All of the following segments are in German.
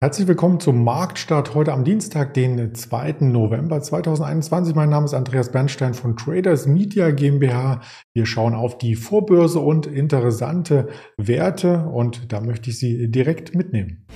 Herzlich willkommen zum Marktstart heute am Dienstag, den 2. November 2021. Mein Name ist Andreas Bernstein von Traders Media GmbH. Wir schauen auf die Vorbörse und interessante Werte und da möchte ich Sie direkt mitnehmen.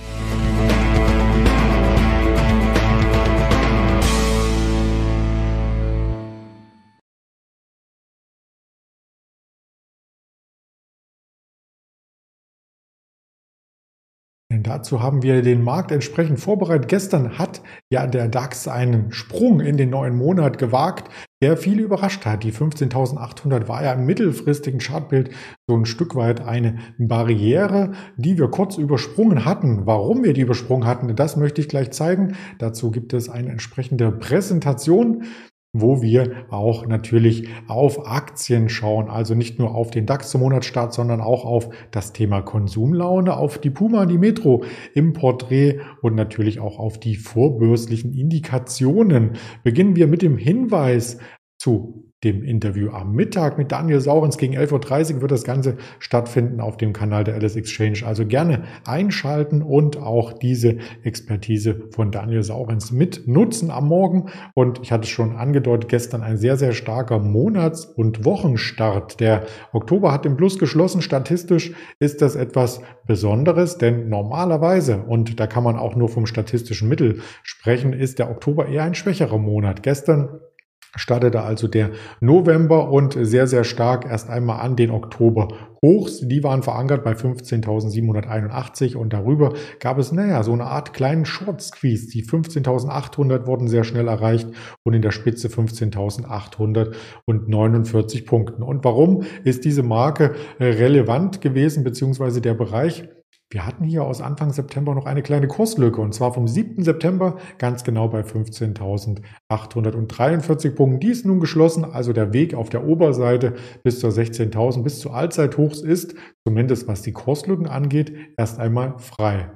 Dazu haben wir den Markt entsprechend vorbereitet. Gestern hat ja der DAX einen Sprung in den neuen Monat gewagt, der viele überrascht hat. Die 15.800 war ja im mittelfristigen Chartbild so ein Stück weit eine Barriere, die wir kurz übersprungen hatten. Warum wir die übersprungen hatten, das möchte ich gleich zeigen. Dazu gibt es eine entsprechende Präsentation wo wir auch natürlich auf Aktien schauen, also nicht nur auf den DAX zum Monatsstart, sondern auch auf das Thema Konsumlaune, auf die Puma, die Metro im Porträt und natürlich auch auf die vorbörslichen Indikationen. Beginnen wir mit dem Hinweis zu dem Interview am Mittag mit Daniel Saurens gegen 11.30 Uhr wird das Ganze stattfinden auf dem Kanal der Alice Exchange. Also gerne einschalten und auch diese Expertise von Daniel Saurens mit nutzen am Morgen. Und ich hatte es schon angedeutet, gestern ein sehr, sehr starker Monats- und Wochenstart. Der Oktober hat im Plus geschlossen. Statistisch ist das etwas Besonderes, denn normalerweise, und da kann man auch nur vom statistischen Mittel sprechen, ist der Oktober eher ein schwächerer Monat. Gestern startete also der November und sehr, sehr stark erst einmal an den Oktober Hochs. Die waren verankert bei 15.781 und darüber gab es, naja, so eine Art kleinen Short Squeeze. Die 15.800 wurden sehr schnell erreicht und in der Spitze 15.849 Punkten. Und warum ist diese Marke relevant gewesen, beziehungsweise der Bereich? Wir hatten hier aus Anfang September noch eine kleine Kurslücke und zwar vom 7. September ganz genau bei 15.843 Punkten. Die ist nun geschlossen, also der Weg auf der Oberseite bis zur 16.000 bis zu Allzeithochs ist, zumindest was die Kurslücken angeht, erst einmal frei.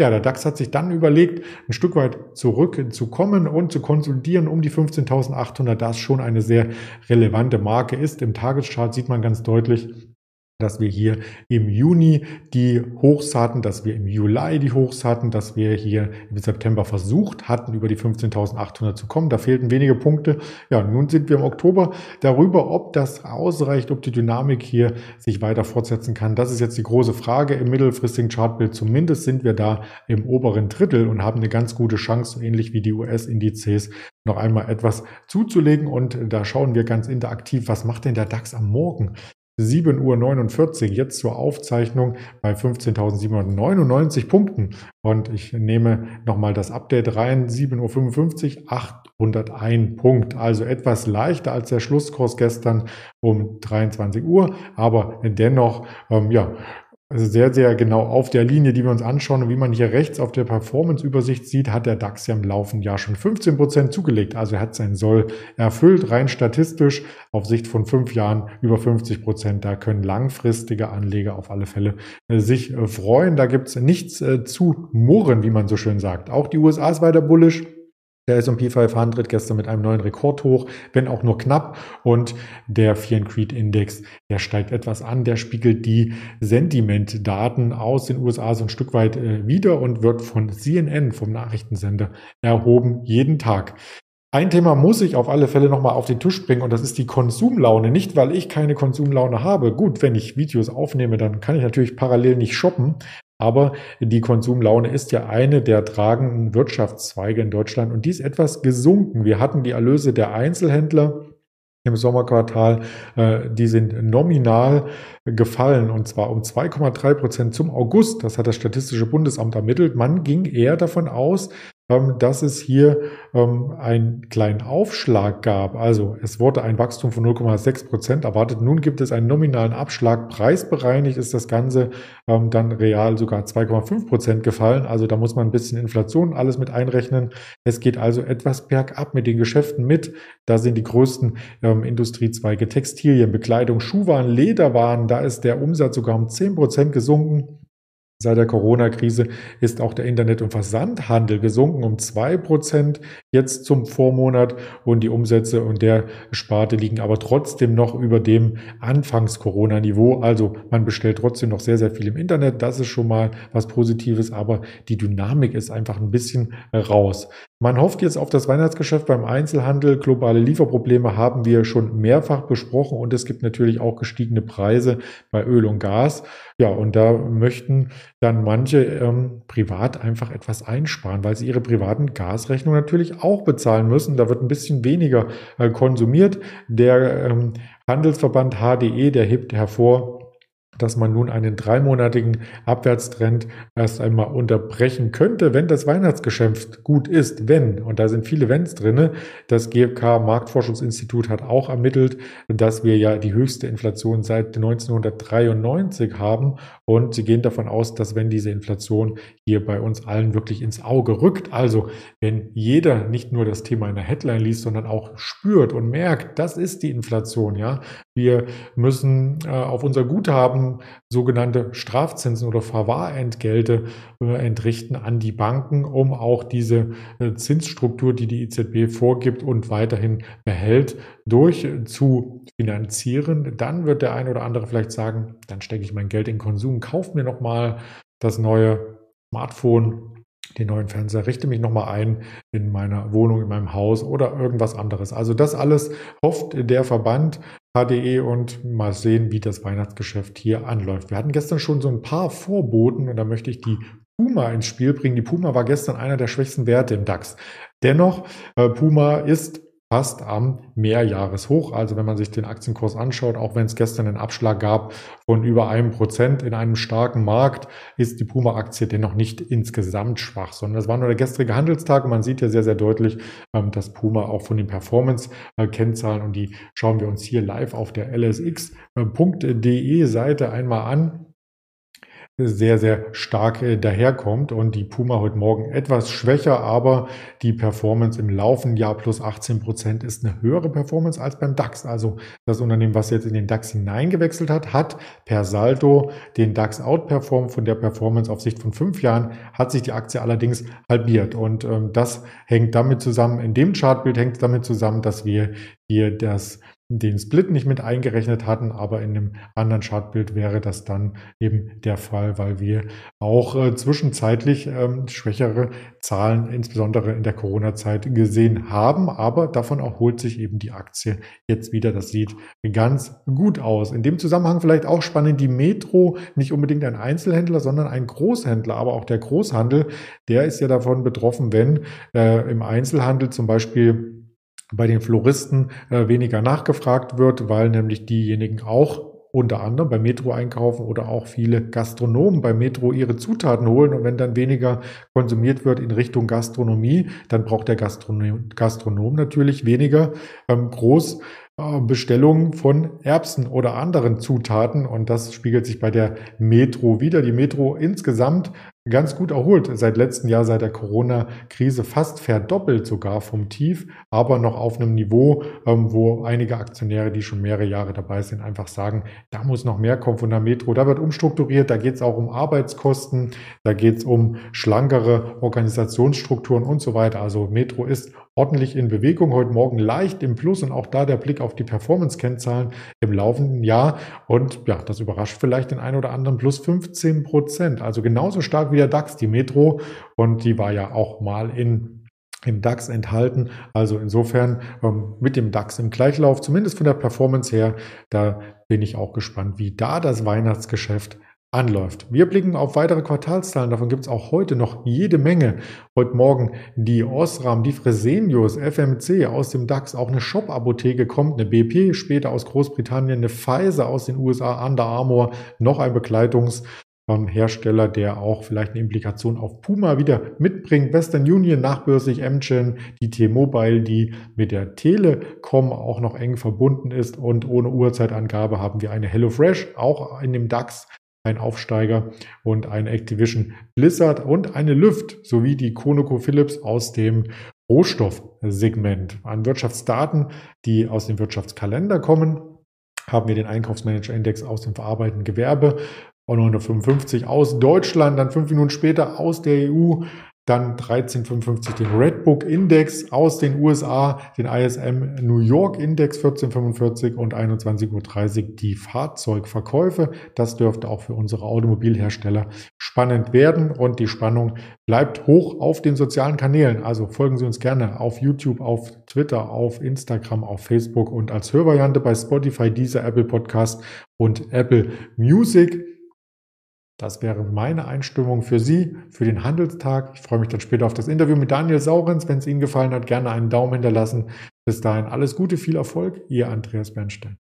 Ja, der DAX hat sich dann überlegt, ein Stück weit zurückzukommen und zu konsolidieren um die 15.800, das schon eine sehr relevante Marke ist. Im Tageschart sieht man ganz deutlich, dass wir hier im Juni die Hochs hatten, dass wir im Juli die Hochs hatten, dass wir hier im September versucht hatten, über die 15.800 zu kommen. Da fehlten wenige Punkte. Ja, nun sind wir im Oktober darüber, ob das ausreicht, ob die Dynamik hier sich weiter fortsetzen kann. Das ist jetzt die große Frage im mittelfristigen Chartbild. Zumindest sind wir da im oberen Drittel und haben eine ganz gute Chance, ähnlich wie die US-Indizes, noch einmal etwas zuzulegen. Und da schauen wir ganz interaktiv, was macht denn der DAX am Morgen? 7.49 Uhr jetzt zur Aufzeichnung bei 15.799 Punkten. Und ich nehme nochmal das Update rein. 7.55 Uhr, 801 Punkt. Also etwas leichter als der Schlusskurs gestern um 23 Uhr. Aber dennoch, ähm, ja, also sehr, sehr genau auf der Linie, die wir uns anschauen. Und wie man hier rechts auf der Performance-Übersicht sieht, hat der DAX ja im laufenden Jahr schon 15 Prozent zugelegt. Also er hat sein Soll erfüllt, rein statistisch auf Sicht von fünf Jahren über 50 Prozent. Da können langfristige Anleger auf alle Fälle äh, sich äh, freuen. Da gibt's nichts äh, zu murren, wie man so schön sagt. Auch die USA ist weiter bullish. Der S&P 500 gestern mit einem neuen Rekordhoch, wenn auch nur knapp. Und der Fear Creed Index, der steigt etwas an. Der spiegelt die Sentimentdaten aus den USA so ein Stück weit äh, wieder und wird von CNN, vom Nachrichtensender, erhoben jeden Tag. Ein Thema muss ich auf alle Fälle nochmal auf den Tisch bringen und das ist die Konsumlaune. Nicht, weil ich keine Konsumlaune habe. Gut, wenn ich Videos aufnehme, dann kann ich natürlich parallel nicht shoppen. Aber die Konsumlaune ist ja eine der tragenden Wirtschaftszweige in Deutschland und die ist etwas gesunken. Wir hatten die Erlöse der Einzelhändler im Sommerquartal, äh, die sind nominal gefallen und zwar um 2,3 Prozent zum August. Das hat das Statistische Bundesamt ermittelt. Man ging eher davon aus, dass es hier ähm, einen kleinen Aufschlag gab. Also es wurde ein Wachstum von 0,6 Prozent erwartet. Nun gibt es einen nominalen Abschlag. Preisbereinigt ist das Ganze ähm, dann real sogar 2,5 Prozent gefallen. Also da muss man ein bisschen Inflation alles mit einrechnen. Es geht also etwas bergab mit den Geschäften mit. Da sind die größten Industriezweige Textilien, Bekleidung, Schuhwaren, Lederwaren. Da ist der Umsatz sogar um 10 Prozent gesunken. Seit der Corona-Krise ist auch der Internet- und Versandhandel gesunken um zwei Prozent jetzt zum Vormonat und die Umsätze und der Sparte liegen aber trotzdem noch über dem Anfangs-Corona-Niveau. Also man bestellt trotzdem noch sehr, sehr viel im Internet. Das ist schon mal was Positives, aber die Dynamik ist einfach ein bisschen raus. Man hofft jetzt auf das Weihnachtsgeschäft beim Einzelhandel. Globale Lieferprobleme haben wir schon mehrfach besprochen und es gibt natürlich auch gestiegene Preise bei Öl und Gas. Ja, und da möchten dann manche ähm, privat einfach etwas einsparen, weil sie ihre privaten Gasrechnungen natürlich auch bezahlen müssen. Da wird ein bisschen weniger äh, konsumiert. Der ähm, Handelsverband HDE, der hebt hervor, dass man nun einen dreimonatigen Abwärtstrend erst einmal unterbrechen könnte, wenn das Weihnachtsgeschäft gut ist. Wenn, und da sind viele Wenns drinne. Das GfK Marktforschungsinstitut hat auch ermittelt, dass wir ja die höchste Inflation seit 1993 haben. Und sie gehen davon aus, dass wenn diese Inflation hier bei uns allen wirklich ins Auge rückt, also wenn jeder nicht nur das Thema in der Headline liest, sondern auch spürt und merkt, das ist die Inflation, ja. Wir müssen äh, auf unser Guthaben sogenannte Strafzinsen oder Verwahrentgelte äh, entrichten an die Banken, um auch diese äh, Zinsstruktur, die die EZB vorgibt und weiterhin behält, durch zu finanzieren. Dann wird der eine oder andere vielleicht sagen, dann stecke ich mein Geld in Konsum, kauf mir nochmal das neue Smartphone den neuen Fernseher, richte mich nochmal ein in meiner Wohnung, in meinem Haus oder irgendwas anderes. Also das alles hofft der Verband HDE und mal sehen, wie das Weihnachtsgeschäft hier anläuft. Wir hatten gestern schon so ein paar Vorboten und da möchte ich die Puma ins Spiel bringen. Die Puma war gestern einer der schwächsten Werte im DAX. Dennoch, äh, Puma ist fast am Mehrjahreshoch. Also wenn man sich den Aktienkurs anschaut, auch wenn es gestern einen Abschlag gab von über einem Prozent in einem starken Markt, ist die Puma-Aktie dennoch nicht insgesamt schwach, sondern das war nur der gestrige Handelstag man sieht ja sehr, sehr deutlich, ähm, dass Puma auch von den Performance-Kennzahlen und die schauen wir uns hier live auf der lsx.de Seite einmal an sehr, sehr stark äh, daherkommt und die Puma heute Morgen etwas schwächer, aber die Performance im laufenden Jahr plus 18 Prozent ist eine höhere Performance als beim DAX. Also das Unternehmen, was jetzt in den DAX hineingewechselt hat, hat per Saldo den DAX outperformt. Von der Performance auf Sicht von fünf Jahren hat sich die Aktie allerdings halbiert und ähm, das hängt damit zusammen, in dem Chartbild hängt damit zusammen, dass wir hier das den Split nicht mit eingerechnet hatten, aber in dem anderen Chartbild wäre das dann eben der Fall, weil wir auch äh, zwischenzeitlich ähm, schwächere Zahlen, insbesondere in der Corona-Zeit, gesehen haben. Aber davon erholt sich eben die Aktie jetzt wieder. Das sieht ganz gut aus. In dem Zusammenhang vielleicht auch spannend, die Metro, nicht unbedingt ein Einzelhändler, sondern ein Großhändler. Aber auch der Großhandel, der ist ja davon betroffen, wenn äh, im Einzelhandel zum Beispiel bei den Floristen äh, weniger nachgefragt wird, weil nämlich diejenigen auch unter anderem bei Metro einkaufen oder auch viele Gastronomen bei Metro ihre Zutaten holen. Und wenn dann weniger konsumiert wird in Richtung Gastronomie, dann braucht der Gastronom, Gastronom natürlich weniger ähm, groß äh, Bestellungen von Erbsen oder anderen Zutaten und das spiegelt sich bei der Metro wieder. Die Metro insgesamt ganz gut erholt. Seit letztem Jahr, seit der Corona-Krise fast verdoppelt sogar vom Tief, aber noch auf einem Niveau, ähm, wo einige Aktionäre, die schon mehrere Jahre dabei sind, einfach sagen, da muss noch mehr kommen von der Metro. Da wird umstrukturiert, da geht es auch um Arbeitskosten, da geht es um schlankere Organisationsstrukturen und so weiter. Also Metro ist ordentlich in Bewegung, heute Morgen leicht im Plus und auch da der Blick auf die Performance-Kennzahlen im laufenden Jahr. Und ja, das überrascht vielleicht den einen oder anderen plus 15 Prozent. Also genauso stark wie der DAX, die Metro. Und die war ja auch mal in im DAX enthalten. Also insofern ähm, mit dem DAX im Gleichlauf, zumindest von der Performance her, da bin ich auch gespannt, wie da das Weihnachtsgeschäft anläuft. Wir blicken auf weitere Quartalszahlen, davon gibt es auch heute noch jede Menge. Heute Morgen die Osram, die Fresenius, FMC aus dem DAX, auch eine Shop-Apotheke kommt, eine BP, später aus Großbritannien, eine Pfizer aus den USA, Under Armour, noch ein Begleitungs- Hersteller, der auch vielleicht eine Implikation auf Puma wieder mitbringt. Western Union, nachbörslich Amgen, die T-Mobile, die mit der Telekom auch noch eng verbunden ist und ohne Uhrzeitangabe haben wir eine HelloFresh, auch in dem DAX ein Aufsteiger und ein Activision Blizzard und eine Lüft sowie die ConocoPhillips aus dem Rohstoffsegment. An Wirtschaftsdaten, die aus dem Wirtschaftskalender kommen, haben wir den Einkaufsmanager-Index aus dem verarbeitenden Gewerbe auch 955 aus Deutschland, dann fünf Minuten später aus der EU dann 1355 den Redbook Index aus den USA, den ISM New York Index 1445 und 21.30 Uhr die Fahrzeugverkäufe. Das dürfte auch für unsere Automobilhersteller spannend werden und die Spannung bleibt hoch auf den sozialen Kanälen. Also folgen Sie uns gerne auf YouTube, auf Twitter, auf Instagram, auf Facebook und als Hörvariante bei Spotify, dieser Apple Podcast und Apple Music. Das wäre meine Einstimmung für Sie, für den Handelstag. Ich freue mich dann später auf das Interview mit Daniel Saurens. Wenn es Ihnen gefallen hat, gerne einen Daumen hinterlassen. Bis dahin alles Gute, viel Erfolg. Ihr Andreas Bernstein.